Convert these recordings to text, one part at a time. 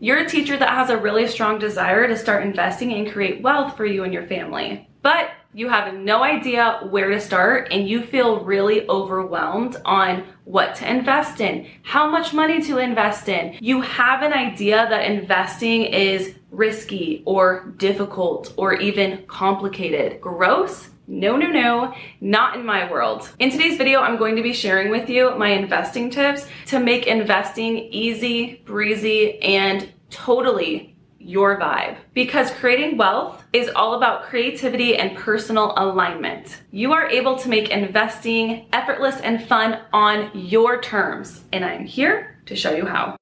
You're a teacher that has a really strong desire to start investing and create wealth for you and your family. But you have no idea where to start and you feel really overwhelmed on what to invest in, how much money to invest in. You have an idea that investing is risky or difficult or even complicated. Gross? No, no, no, not in my world. In today's video, I'm going to be sharing with you my investing tips to make investing easy, breezy, and totally your vibe. Because creating wealth is all about creativity and personal alignment. You are able to make investing effortless and fun on your terms. And I'm here to show you how.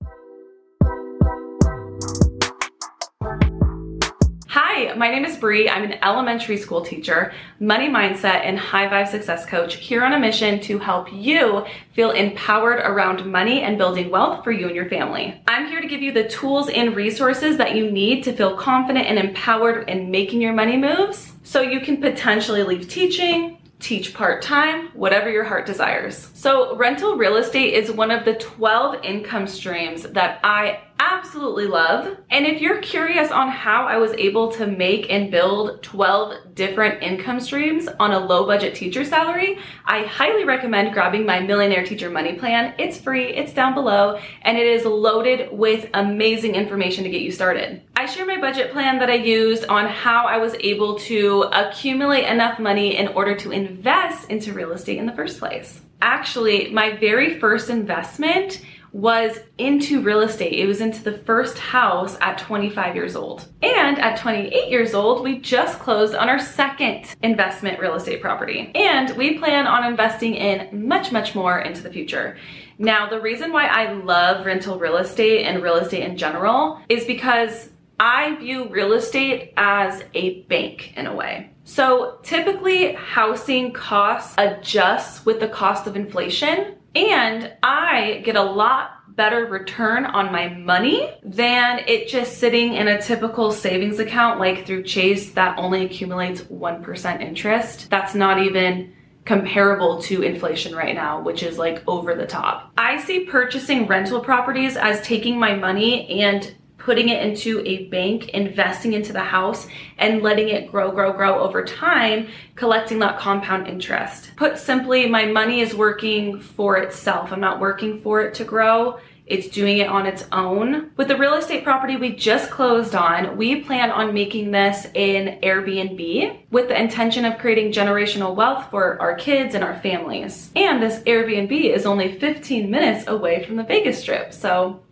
My name is Bree. I'm an elementary school teacher, money mindset, and high vibe success coach here on a mission to help you feel empowered around money and building wealth for you and your family. I'm here to give you the tools and resources that you need to feel confident and empowered in making your money moves so you can potentially leave teaching, teach part-time, whatever your heart desires. So rental real estate is one of the 12 income streams that I absolutely love. And if you're curious on how I was able to make and build 12 different income streams on a low budget teacher salary, I highly recommend grabbing my Millionaire Teacher Money Plan. It's free, it's down below, and it is loaded with amazing information to get you started. I share my budget plan that I used on how I was able to accumulate enough money in order to invest into real estate in the first place. Actually, my very first investment was into real estate. It was into the first house at 25 years old. And at 28 years old, we just closed on our second investment real estate property. And we plan on investing in much, much more into the future. Now, the reason why I love rental real estate and real estate in general is because I view real estate as a bank in a way. So typically housing costs adjust with the cost of inflation and I get a lot better return on my money than it just sitting in a typical savings account like through Chase that only accumulates 1% interest. That's not even comparable to inflation right now, which is like over the top. I see purchasing rental properties as taking my money and putting it into a bank, investing into the house, and letting it grow, grow, grow over time, collecting that compound interest. Put simply, my money is working for itself. I'm not working for it to grow. It's doing it on its own. With the real estate property we just closed on, we plan on making this an Airbnb with the intention of creating generational wealth for our kids and our families. And this Airbnb is only 15 minutes away from the Vegas Strip, so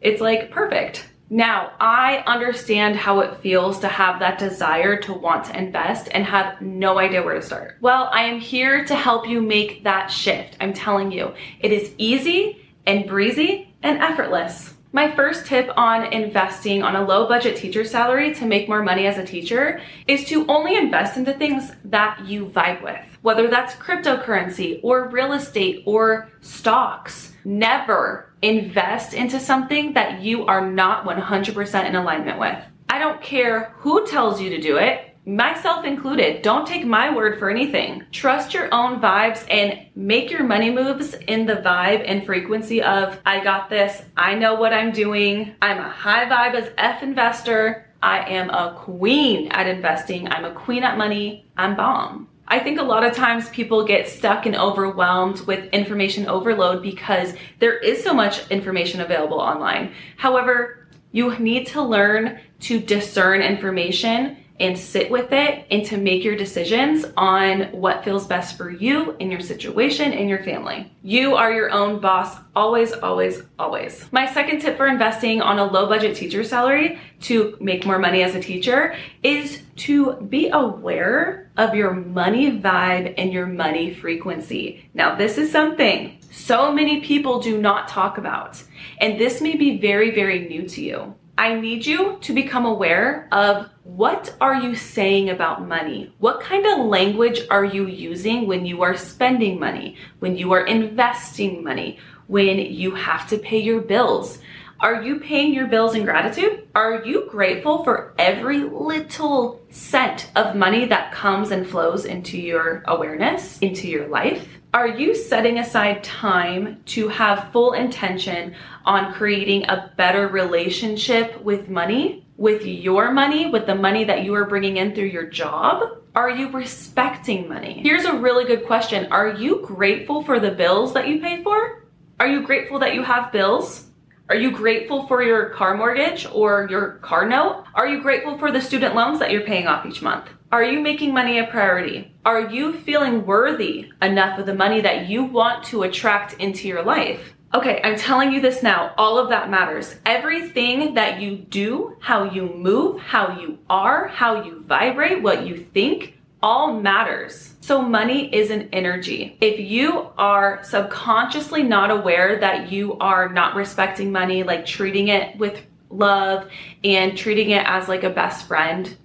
it's like perfect. Now, I understand how it feels to have that desire to want to invest and have no idea where to start. Well, I am here to help you make that shift. I'm telling you, it is easy and breezy and effortless. My first tip on investing on a low budget teacher salary to make more money as a teacher is to only invest into things that you vibe with, whether that's cryptocurrency or real estate or stocks. Never invest into something that you are not 100% in alignment with. I don't care who tells you to do it myself included. Don't take my word for anything. Trust your own vibes and make your money moves in the vibe and frequency of, I got this, I know what I'm doing, I'm a high vibe as F investor, I am a queen at investing, I'm a queen at money, I'm bomb. I think a lot of times people get stuck and overwhelmed with information overload because there is so much information available online. However, you need to learn to discern information and sit with it and to make your decisions on what feels best for you in your situation and your family. You are your own boss always, always, always. My second tip for investing on a low budget teacher salary to make more money as a teacher is to be aware of your money vibe and your money frequency. Now, this is something so many people do not talk about, and this may be very, very new to you. I need you to become aware of what are you saying about money? What kind of language are you using when you are spending money, when you are investing money, when you have to pay your bills? Are you paying your bills in gratitude? Are you grateful for every little cent of money that comes and flows into your awareness, into your life? Are you setting aside time to have full intention on creating a better relationship with money, with your money, with the money that you are bringing in through your job? Are you respecting money? Here's a really good question. Are you grateful for the bills that you pay for? Are you grateful that you have bills? Are you grateful for your car mortgage or your car note? Are you grateful for the student loans that you're paying off each month? Are you making money a priority? Are you feeling worthy enough of the money that you want to attract into your life? Okay, I'm telling you this now. All of that matters. Everything that you do, how you move, how you are, how you vibrate, what you think, all matters. So money is an energy. If you are subconsciously not aware that you are not respecting money, like treating it with love and treating it as like a best friend,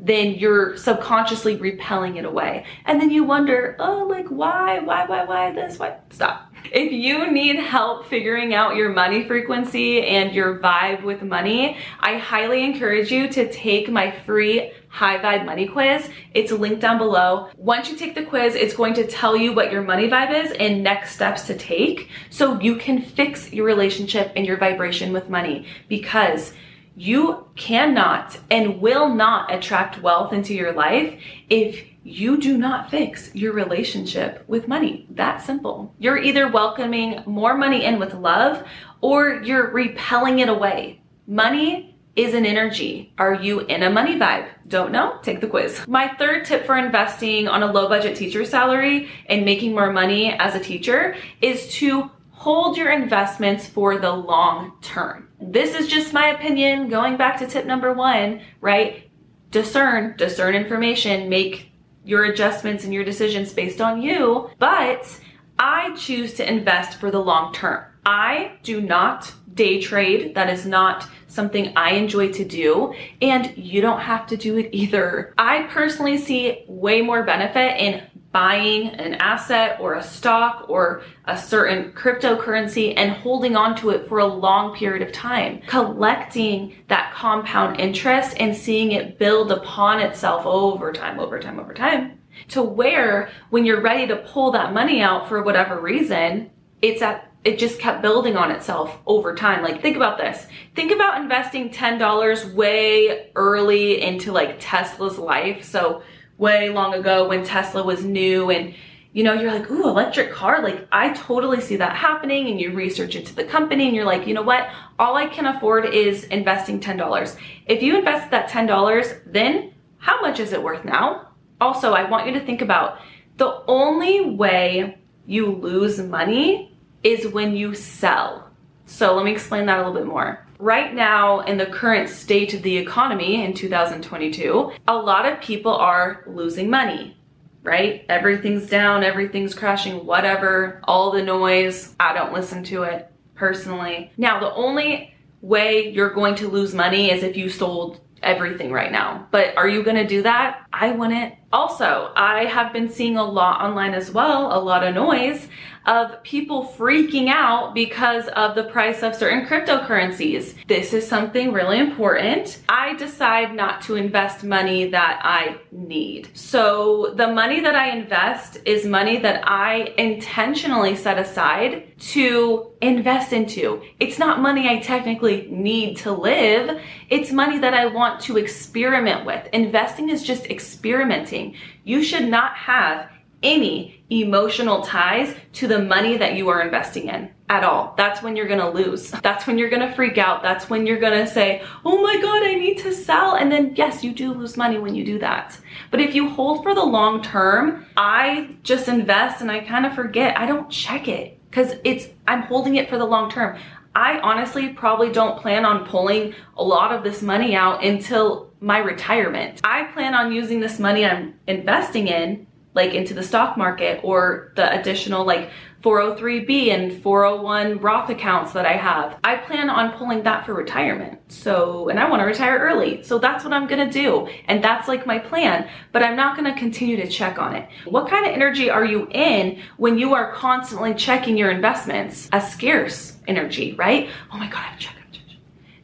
then you're subconsciously repelling it away. And then you wonder, oh, like why, why, why, why this, why? Stop. If you need help figuring out your money frequency and your vibe with money, I highly encourage you to take my free high vibe money quiz. It's linked down below. Once you take the quiz, it's going to tell you what your money vibe is and next steps to take so you can fix your relationship and your vibration with money because you cannot and will not attract wealth into your life if you do not fix your relationship with money. That simple. You're either welcoming more money in with love or you're repelling it away. Money is an energy. Are you in a money vibe? Don't know? Take the quiz. My third tip for investing on a low budget teacher salary and making more money as a teacher is to hold your investments for the long term. This is just my opinion. Going back to tip number one, right? Discern, discern information, make your adjustments and your decisions based on you. But I choose to invest for the long term. I do not day trade. That is not something I enjoy to do, and you don't have to do it either. I personally see way more benefit in buying an asset or a stock or a certain cryptocurrency and holding on to it for a long period of time, collecting that compound interest and seeing it build upon itself over time, over time, over time, to where when you're ready to pull that money out for whatever reason, it's at it just kept building on itself over time. Like think about this. Think about investing $10 way early into like Tesla's life. So way long ago when Tesla was new and you know, you're like, ooh, electric car. Like, I totally see that happening. And you research into the company and you're like, you know what? All I can afford is investing $10. If you invest that $10, then how much is it worth now? Also, I want you to think about the only way you lose money is when you sell. So let me explain that a little bit more. Right now, in the current state of the economy in 2022, a lot of people are losing money, right? Everything's down, everything's crashing, whatever, all the noise. I don't listen to it personally. Now, the only way you're going to lose money is if you sold everything right now. But are you gonna do that? I wouldn't. Also, I have been seeing a lot online as well, a lot of noise of people freaking out because of the price of certain cryptocurrencies. This is something really important. I decide not to invest money that I need. So the money that I invest is money that I intentionally set aside to invest into. It's not money I technically need to live. It's money that I want to experiment with. Investing is just experimenting. You should not have any emotional ties to the money that you are investing in at all. That's when you're gonna lose. That's when you're gonna freak out. That's when you're gonna say, oh my God, I need to sell. And then yes, you do lose money when you do that. But if you hold for the long term, I just invest and I kind of forget. I don't check it because it's, I'm holding it for the long term. I honestly probably don't plan on pulling a lot of this money out until my retirement. I plan on using this money I'm investing in like into the stock market or the additional like 403b and 401 Roth accounts that I have. I plan on pulling that for retirement. So, and I want to retire early. So that's what I'm going to do. And that's like my plan, but I'm not going to continue to check on it. What kind of energy are you in when you are constantly checking your investments? A scarce energy, right? Oh my God, I've checked.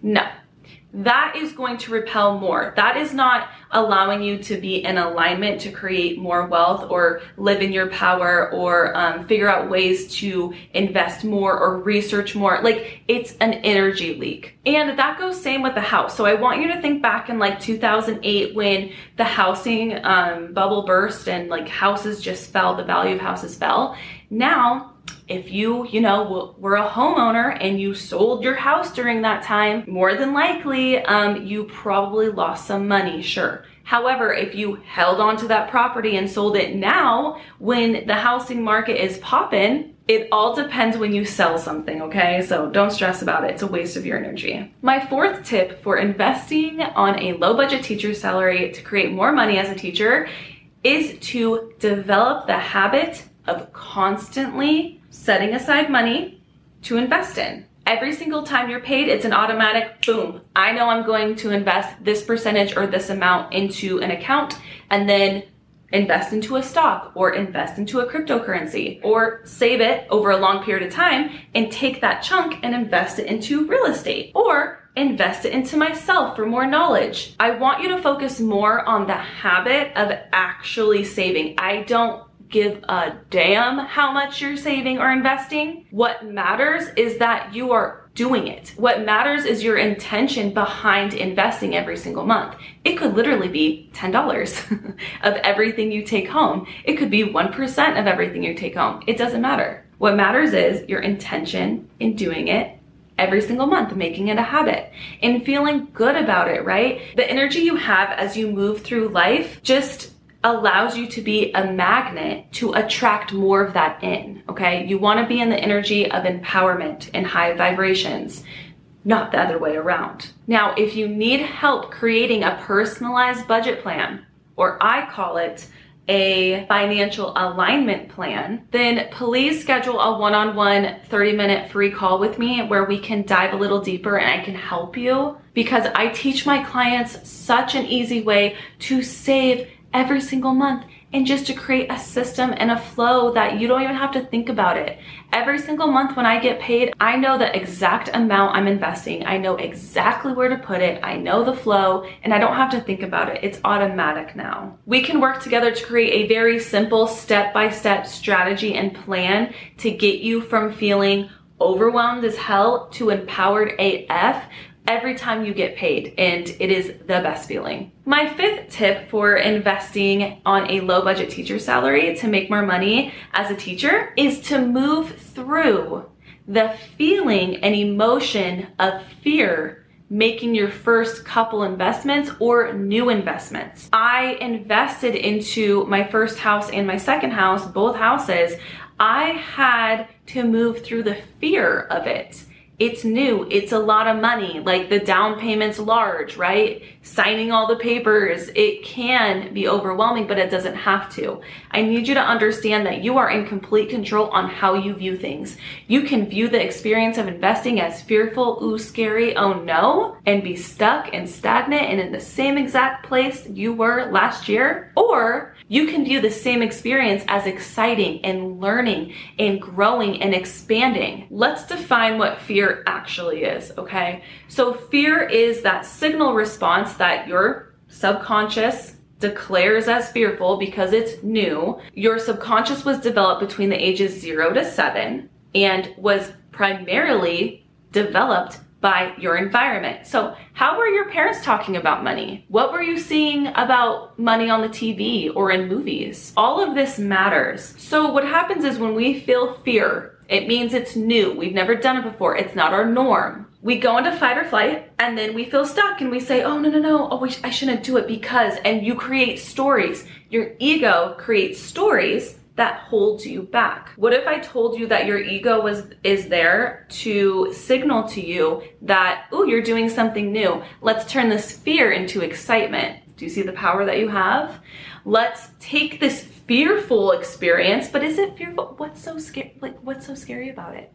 No, that is going to repel more. That is not allowing you to be in alignment to create more wealth or live in your power or um, figure out ways to invest more or research more. Like it's an energy leak. And that goes same with the house. So I want you to think back in like 2008 when the housing um, bubble burst and like houses just fell, the value of houses fell. Now, if you, you know, were a homeowner and you sold your house during that time, more than likely, um, you probably lost some money, sure. However, if you held onto that property and sold it now, when the housing market is popping, it all depends when you sell something, okay? So don't stress about it. It's a waste of your energy. My fourth tip for investing on a low budget teacher salary to create more money as a teacher is to develop the habit of constantly setting aside money to invest in. Every single time you're paid, it's an automatic boom. I know I'm going to invest this percentage or this amount into an account and then invest into a stock or invest into a cryptocurrency or save it over a long period of time and take that chunk and invest it into real estate or invest it into myself for more knowledge. I want you to focus more on the habit of actually saving. I don't give a damn how much you're saving or investing. What matters is that you are doing it. What matters is your intention behind investing every single month. It could literally be $10 of everything you take home. It could be 1% of everything you take home. It doesn't matter. What matters is your intention in doing it every single month, making it a habit and feeling good about it, right? The energy you have as you move through life just allows you to be a magnet to attract more of that in, okay? You wanna be in the energy of empowerment and high vibrations, not the other way around. Now, if you need help creating a personalized budget plan, or I call it a financial alignment plan, then please schedule a one-on-one 30 minute free call with me where we can dive a little deeper and I can help you because I teach my clients such an easy way to save every single month and just to create a system and a flow that you don't even have to think about it. Every single month when I get paid, I know the exact amount I'm investing. I know exactly where to put it. I know the flow and I don't have to think about it. It's automatic now. We can work together to create a very simple step-by-step strategy and plan to get you from feeling overwhelmed as hell to empowered AF every time you get paid and it is the best feeling. My fifth tip for investing on a low budget teacher salary to make more money as a teacher is to move through the feeling and emotion of fear making your first couple investments or new investments. I invested into my first house and my second house, both houses. I had to move through the fear of it it's new, it's a lot of money, like the down payment's large, right? Signing all the papers, it can be overwhelming, but it doesn't have to. I need you to understand that you are in complete control on how you view things. You can view the experience of investing as fearful, ooh, scary, oh no, and be stuck and stagnant and in the same exact place you were last year, or you can view the same experience as exciting and learning and growing and expanding. Let's define what fear actually is, okay? So fear is that signal response that your subconscious declares as fearful because it's new. Your subconscious was developed between the ages zero to seven and was primarily developed by your environment. So how were your parents talking about money? What were you seeing about money on the TV or in movies? All of this matters. So what happens is when we feel fear, it means it's new. We've never done it before. It's not our norm. We go into fight or flight and then we feel stuck and we say, oh, no, no, no, oh, I shouldn't do it because, and you create stories. Your ego creates stories that holds you back? What if I told you that your ego was is there to signal to you that, oh, you're doing something new. Let's turn this fear into excitement. Do you see the power that you have? Let's take this fearful experience, but is it fearful? What's so scary? Like, what's so scary about it?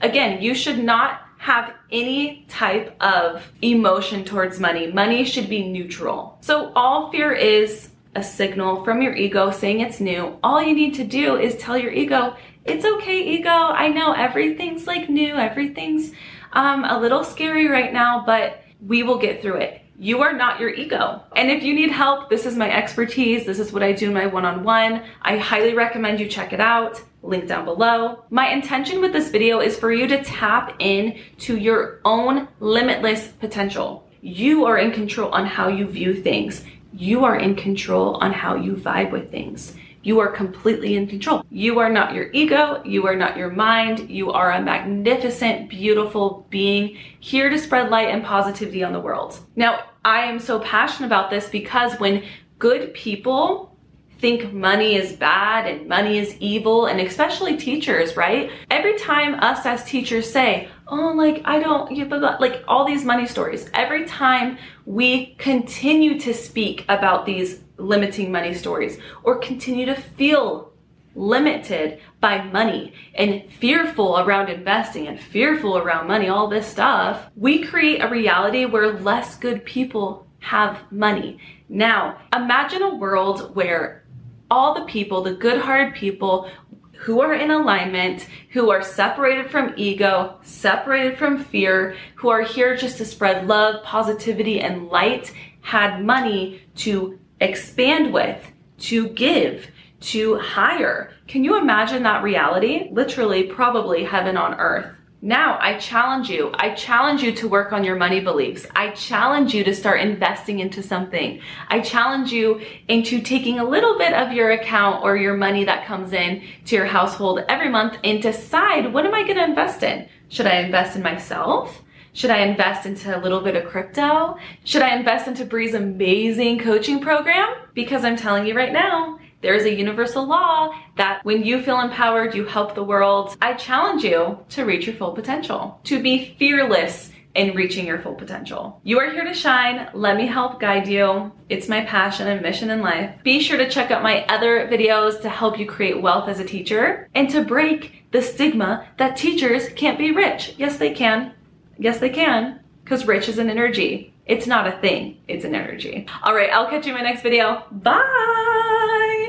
Again, you should not have any type of emotion towards money. Money should be neutral. So all fear is a signal from your ego saying it's new, all you need to do is tell your ego, it's okay, ego. I know everything's like new, everything's um, a little scary right now, but we will get through it. You are not your ego. And if you need help, this is my expertise. This is what I do in my one-on-one. I highly recommend you check it out. Link down below. My intention with this video is for you to tap in to your own limitless potential. You are in control on how you view things. You are in control on how you vibe with things. You are completely in control. You are not your ego. You are not your mind. You are a magnificent, beautiful being here to spread light and positivity on the world. Now, I am so passionate about this because when good people think money is bad and money is evil, and especially teachers, right? Every time us as teachers say, oh, like, I don't, yeah, blah, blah, like all these money stories, every time we continue to speak about these limiting money stories or continue to feel limited by money and fearful around investing and fearful around money, all this stuff, we create a reality where less good people have money. Now, imagine a world where all the people, the good hearted people, who are in alignment, who are separated from ego, separated from fear, who are here just to spread love, positivity, and light, had money to expand with, to give, to hire. Can you imagine that reality? Literally, probably heaven on earth. Now, I challenge you. I challenge you to work on your money beliefs. I challenge you to start investing into something. I challenge you into taking a little bit of your account or your money that comes in to your household every month and decide what am I going to invest in? Should I invest in myself? Should I invest into a little bit of crypto? Should I invest into Bree's amazing coaching program? Because I'm telling you right now, there's a universal law that when you feel empowered, you help the world. I challenge you to reach your full potential, to be fearless in reaching your full potential. You are here to shine. Let me help guide you. It's my passion and mission in life. Be sure to check out my other videos to help you create wealth as a teacher and to break the stigma that teachers can't be rich. Yes, they can. Yes, they can, because rich is an energy. It's not a thing, it's an energy. All right, I'll catch you in my next video. Bye!